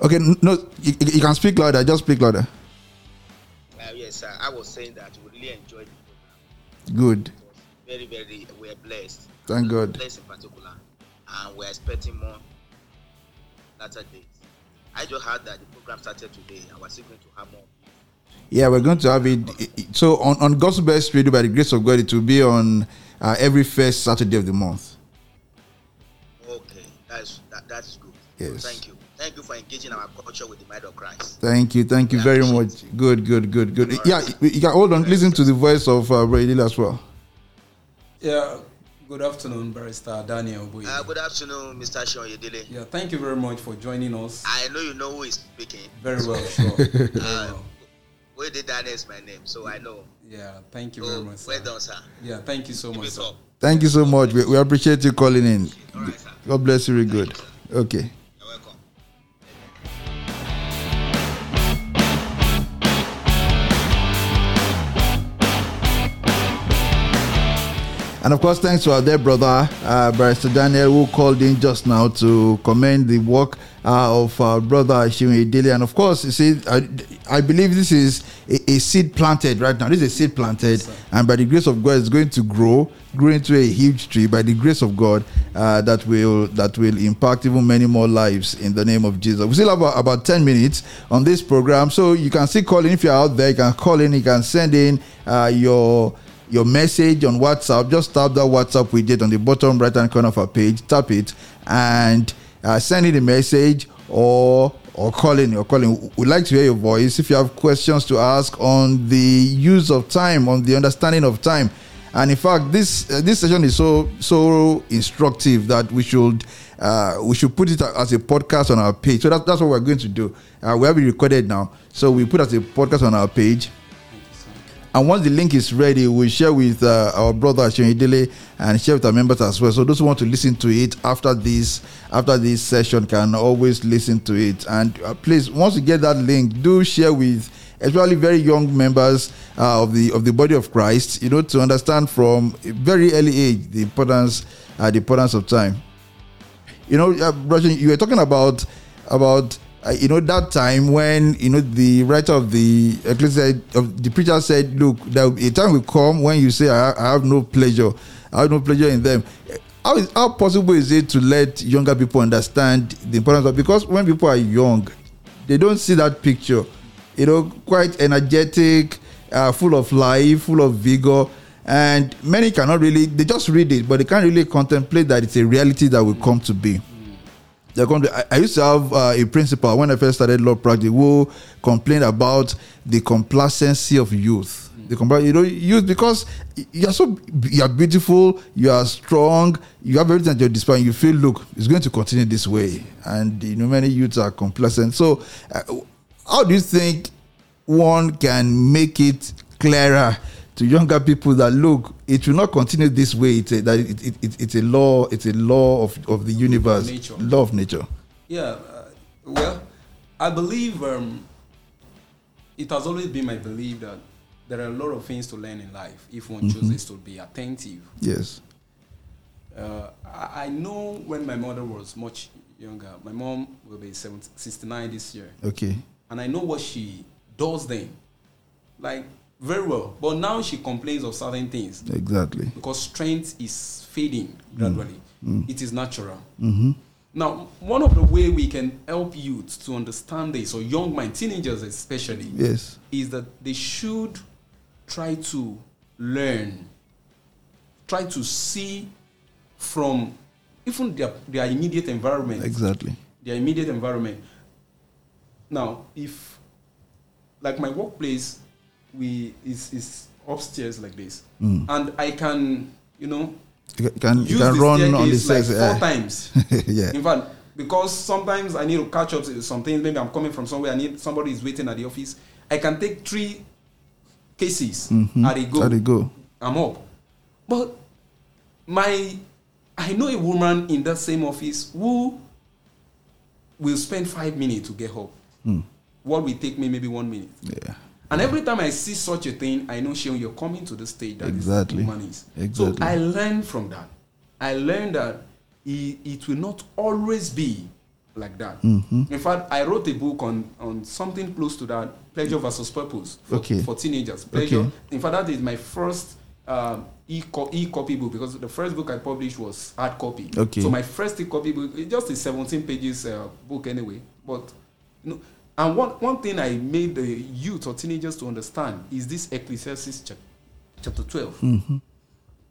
Okay, no, you, you can speak louder. Just speak louder. Uh, yes, sir. I was saying that we really enjoyed the program. Good. Very, very. We're blessed. Thank God. Blessed in particular, and we're expecting more latter days. I just heard that the program started today, and we're still going to have more. Yeah, we're going to have it. So on, on Gospel Bells Radio, by the grace of God, it will be on uh, every first Saturday of the month. Okay, that's that, that is good. Yes. Thank you. Thank you for engaging our culture with the mind of Christ. Thank you, thank you very much. Good, good, good, good. Yeah, you can hold on. Listen to the voice of uh, Brady as well. Yeah, good afternoon, Barrister Daniel Boye. Uh, good afternoon, Mr. Seun Oyedele. yeah, thank you very much for joining us. I know you know who is speaking. Very well, sure. (laughs) Very Uh, well. Where did that is my name, so I know. Yeah, thank you very Oh, much. Sir. well done, sir. Yeah, thank you so Keep much. Sir. Thank you so much. We, we appreciate you calling in. All right, sir. God bless you. Very good. Okay. You're welcome. And of course, thanks to our dear brother, uh, Barrister Daniel, who called in just now to commend the work uh, of our brother Ashimi Dele. And of course, you see, I, I believe this is a, a seed planted right now. This is a seed planted, and by the grace of God, it's going to grow, grow into a huge tree. By the grace of God, uh, that will that will impact even many more lives in the name of Jesus. We still have about, about ten minutes on this program, so you can still call in if you're out there. You can call in. You can send in uh, your your message on WhatsApp, just tap that WhatsApp widget on the bottom right hand corner of our page, tap it, and uh, send in a message or or calling or calling. We'd like to hear your voice. If you have questions to ask on the use of time, on the understanding of time, and in fact, this uh, this session is so so instructive that we should uh, we should put it as a podcast on our page. So that, that's what we're going to do. Uh, we have it recorded now, so we put as a podcast on our page. And once the link is ready, we'll share with uh, our brother Ashimidele and share with our members as well. So those who want to listen to it after this after this session can always listen to it. And uh, please, once you get that link, do share with especially very young members uh, of the of the body of Christ. You know, to understand from a very early age the importance uh, the importance of time. You know, uh, you were talking about about uh, you know that time when you know the writer of the ecclesiastic of the preacher said, "Look, there a time will come when you say I, I have no pleasure, I have no pleasure in them." How is how possible is it to let younger people understand the importance of because when people are young, they don't see that picture, you know, quite energetic, uh, full of life, full of vigor, and many cannot really they just read it but they can't really contemplate that it's a reality that will come to be I, I used to have uh, a principal when I first started law practice who complained about the complacency of youth. The compla- you know, youth because you're so you are beautiful, you are strong, you have everything at your disposal. You feel, look, it's going to continue this way, and you know many youths are complacent. So, uh, how do you think one can make it clearer to younger people that look, it will not continue this way. It's a, that it, it, it, it's a law. It's a law of, of the universe, nature. law of nature. Yeah, uh, well, I believe um, it has always been my belief that there are a lot of things to learn in life if one chooses to be attentive. Yes. Uh, I, I know when my mother was much younger, my mom will be 70, 69 this year, Okay. and I know what she does then, like very well. But now she complains of certain things Exactly. because strength is fading gradually. It is natural. Mm-hmm. Now, one of the way we can help youth to understand this, or young mind, teenagers especially, Yes. is that they should try to learn, try to see from even their, their immediate environment, Exactly. their immediate environment. Now, if like my workplace, we is is upstairs like this, Mm. and I can, you know, You can, you can run on the like four eh. times. (laughs) yeah. In fact, because sometimes I need to catch up to something. Maybe I'm coming from somewhere. I need somebody is waiting at the office. I can take three cases Mhm. at a go. How they go? I'm up. But my, I know a woman in that same office who will spend five minutes to get up. Mm. What will take me maybe one minute. Yeah. And every time I see such a thing, I know Seun, you're coming to the stage that Exactly. woman is. Exactly. So I learned from that. I learned that it, it will not always be like that. Mhm. In fact, I wrote a book on, on something close to that, pleasure versus purpose for, Okay. for teenagers. Pleasure. Okay. In fact, that is my first um, e-co- e-copy book because the first book I published was hard copy. Okay. So my first e-copy book, just a 17 pages uh, book anyway. But you know, and one, one thing I made the youth or teenagers to understand is this Ecclesiastes chap- chapter 12. Mhm.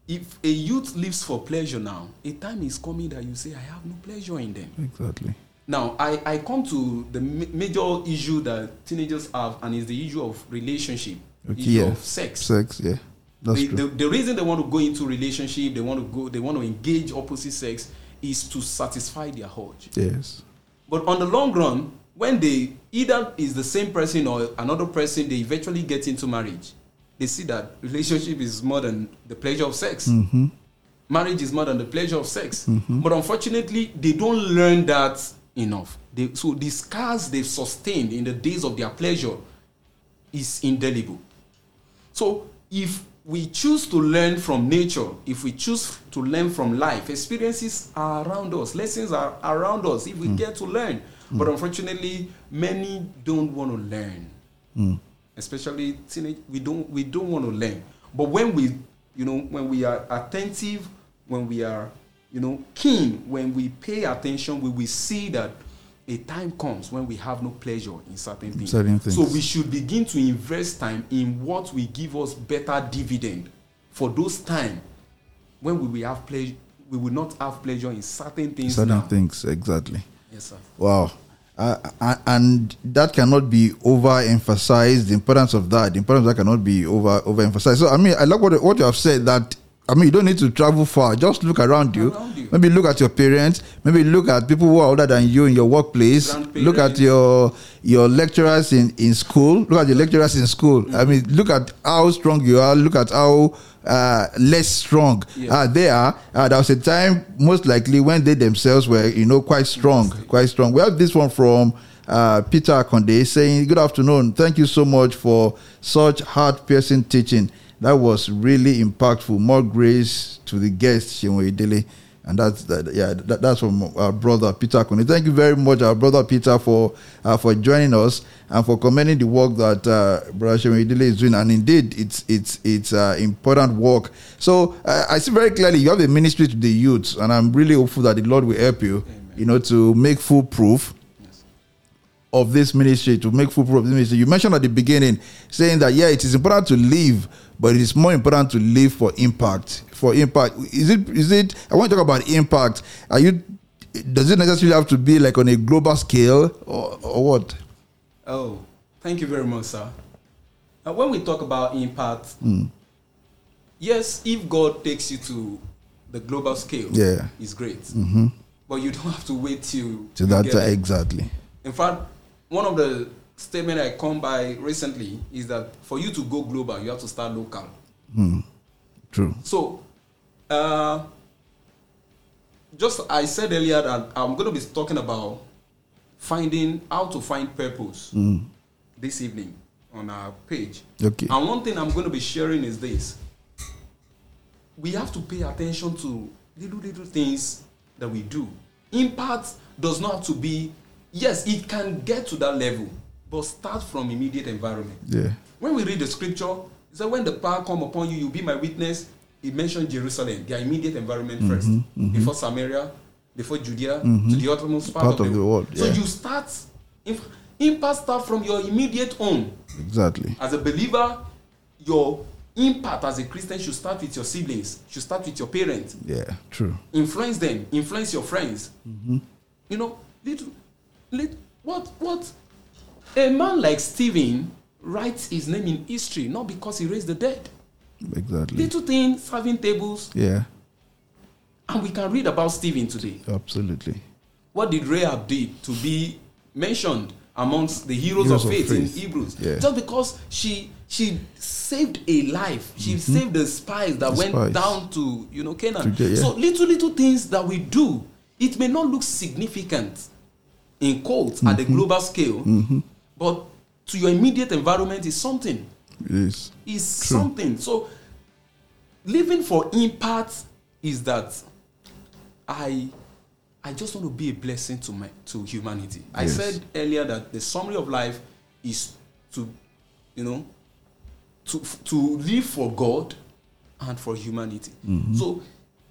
If a youth lives for pleasure now, a time is coming that you say, I have no pleasure in them. Exactly. Now, I, I come to the ma- major issue that teenagers have, and is the issue of relationship, Okay, issue yeah. of sex. Sex. Yeah. That's The, true. the, the reason they want to go into relationship, they want to go, they want to engage opposite sex, is to satisfy their urge. yes. But on the long run, when they either is the same person or another person, they eventually get into marriage. They see that relationship is more than the pleasure of sex. Mm-hmm. Marriage is more than the pleasure of sex. But unfortunately, they don't learn that enough. They, so the scars they've sustained in the days of their pleasure is indelible. So if we choose to learn from nature, if we choose to learn from life, experiences are around us, lessons are around us if we get to learn. But unfortunately, many don't want to learn. Mm. Especially teenage, we don't we don't want to learn. But when we, you know, when we are attentive, when we are, you know, keen, when we pay attention, we will see that a time comes when we have no pleasure in certain things. Certain things. So we should begin to invest time in what will give us better dividend for those time when we will have pleasure we will not have pleasure in certain things Certain now. things. Exactly. Yes, sir. Wow. Uh, uh, and that cannot be overemphasized. The importance of that, the importance of that cannot be over overemphasized. So I mean, I like what what you have said. That I mean, you don't need to travel far. Just look around you. Around you. Maybe look at your parents. Maybe look at people who are older than you in your workplace. Look at your your lecturers in in school. Look at your lecturers in school. I mean, look at how strong you are. Look at how uh, less strong Yeah. uh, they are. Uh, there was a time, most likely, when they themselves were, you know, quite strong, quite strong. We have this one from uh, Peter Akonde saying, "Good afternoon. Thank you so much for such heart-piercing teaching. That was really impactful. More grace to the guest, Shinwe Idele." And that's that, yeah, that, that's from our brother Peter Akonde. Thank you very much, our brother Peter, for uh, for joining us and for commending the work that uh, Brother Shinwe Idele is doing. And indeed, it's it's it's uh, important work. So uh, I see very clearly you have a ministry to the youth, and I'm really hopeful that the Lord will help you, Amen. you know, to make full proof of this ministry, to make full proof of this ministry. You mentioned at the beginning saying that yeah, it is important to live, but it is more important to live for impact. For impact, is it? Is it? I want to talk about impact. Are you? Does it necessarily have to be like on a global scale, or, or what? Oh, thank you very much, sir. Uh, when we talk about impact, Hmm. yes, if God takes you to the global scale, Yeah. it's great. Mm-hmm. But you don't (laughs) have to wait till To that uh, exactly. In fact, one of the statement I come by recently is that for you to go global, you have to start local. True. So, uh, just I said earlier that I'm going to be talking about finding how to find purpose this evening on our page. Okay. And one thing I'm going to be sharing is this: we have to pay attention to little little things that we do. Impact does not have to be. Yes, it can get to that level, but start from immediate environment. Yeah. When we read the scripture, said, When the power come upon you, you'll be my witness. It mentioned Jerusalem, their immediate environment Mm-hmm, first, mm-hmm. before Samaria, before Judea, mm-hmm. to the uttermost part, Part of, of the, world, So you start, in, impact start from your immediate home. Exactly. As a believer, your impact as a Christian should start with your siblings, should start with your parents. Yeah. True. Influence them, influence your friends. Mm-hmm. You know, little, little, what, what? A man like Stephen writes his name in history not because he raised the dead. Exactly. Little things, serving tables, Yeah. and we can read about Stephen today. Absolutely. What did Rahab did to be mentioned amongst the heroes, Heroes of, of faith in. Hebrews? Yeah. Just because she she saved a life, she saved the spies that Mm-hmm. The went spies. down to you know Canaan. Yeah. So little little things that we do, it may not look significant in quotes at the Mm-hmm. global scale, but to your immediate environment is something. It is. is True. something. So living for impact is that I I just want to be a blessing to my to humanity. I said earlier that the summary of life is to you know to to live for God and for humanity. Mm-hmm. So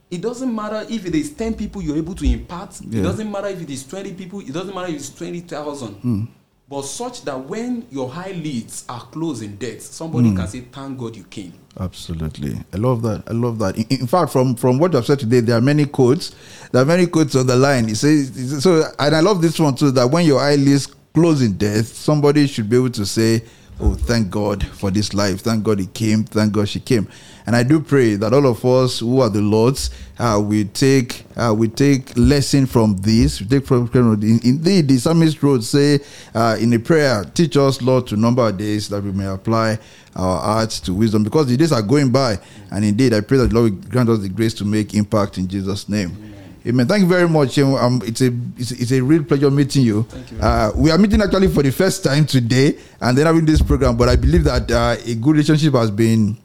it doesn't matter if it is 10 people you're able to impact. Yeah. It doesn't matter if it is 20 people. It doesn't matter if it's 20,000. But such that when your high leads are closed in death, somebody hmm. can say, Thank God you came. Absolutely. I love that. I love that. In, in fact, from from what I've said today, there are many quotes. There are many quotes on the line. It says so, and I love this one too. That when your eyelids close in death, somebody should be able to say, "Oh, thank God for this life. Thank God he came. Thank God she came." And I do pray that all of us who are the Lord's, uh, we take uh, we take lesson from this. We take from in- indeed the psalmist wrote say uh, in a prayer, teach us Lord to number our days that we may apply our hearts to wisdom because the days are going by. And indeed, I pray that the Lord will grant us the grace to make impact in Jesus' name. Amen. Thank you very much. Um, it's a it's, it's a real pleasure meeting you. Thank you. Uh, we are meeting actually for the first time today, and then having this program. But I believe that uh, a good relationship has been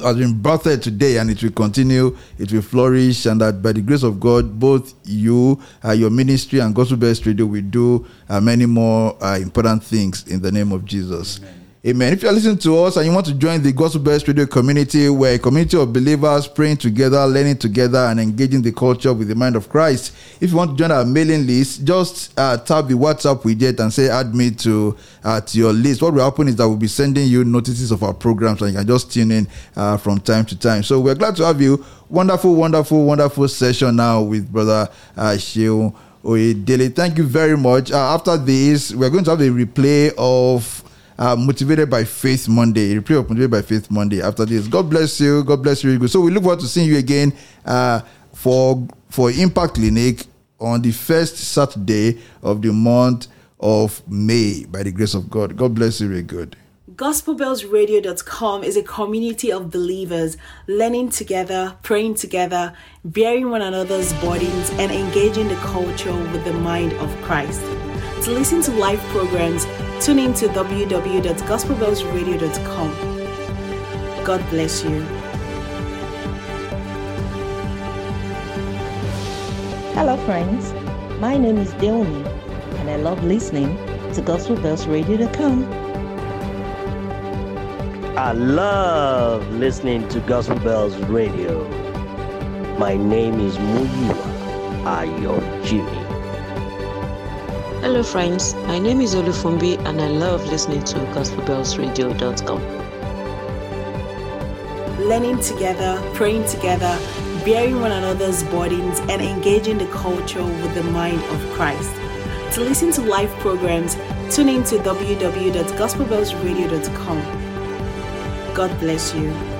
has been birthed today and it will continue it will flourish and that by the grace of god both you uh, your ministry and gospel bells radio will do uh, many more uh, important things in the name of jesus Amen. If you're listening to us and you want to join the Gospel Bells Radio community, we're a community of believers praying together, learning together, and engaging the culture with the mind of Christ. If you want to join our mailing list, just uh, tap the WhatsApp widget and say add me to uh, to your list. What will happen is that we'll be sending you notices of our programs, and you can just tune in uh, from time to time. So we're glad to have you. Wonderful, wonderful, wonderful session now with Brother uh, Seun Oyedele. Thank you very much. Uh, after this, we're going to have a replay of uh, Motivated by Faith Monday. Replay of Motivated by Faith Monday after this. God bless you. God bless you. So we look forward to seeing you again uh, for for Impact Clinic on the first Saturday of the month of May by the grace of God. God bless you. Really good. GospelBellsRadio.com is a community of believers learning together, praying together, bearing one another's burdens, and engaging the culture with the mind of Christ. To listen to live programs, tune in to www.gospelbellsradio.com. God bless you. Hello, friends. My name is Deoni, and I love listening to GospelBellsRadio.com. I love listening to Gospel Bells Radio. My name is Muyiwa Ayo Jimmy. Hello, friends. My name is Olufumbi, and I love listening to GospelBellsRadio.com. Learning together, praying together, bearing one another's burdens, and engaging the culture with the mind of Christ. To listen to live programs, tune in to www.gospelbellsradio.com. God bless you.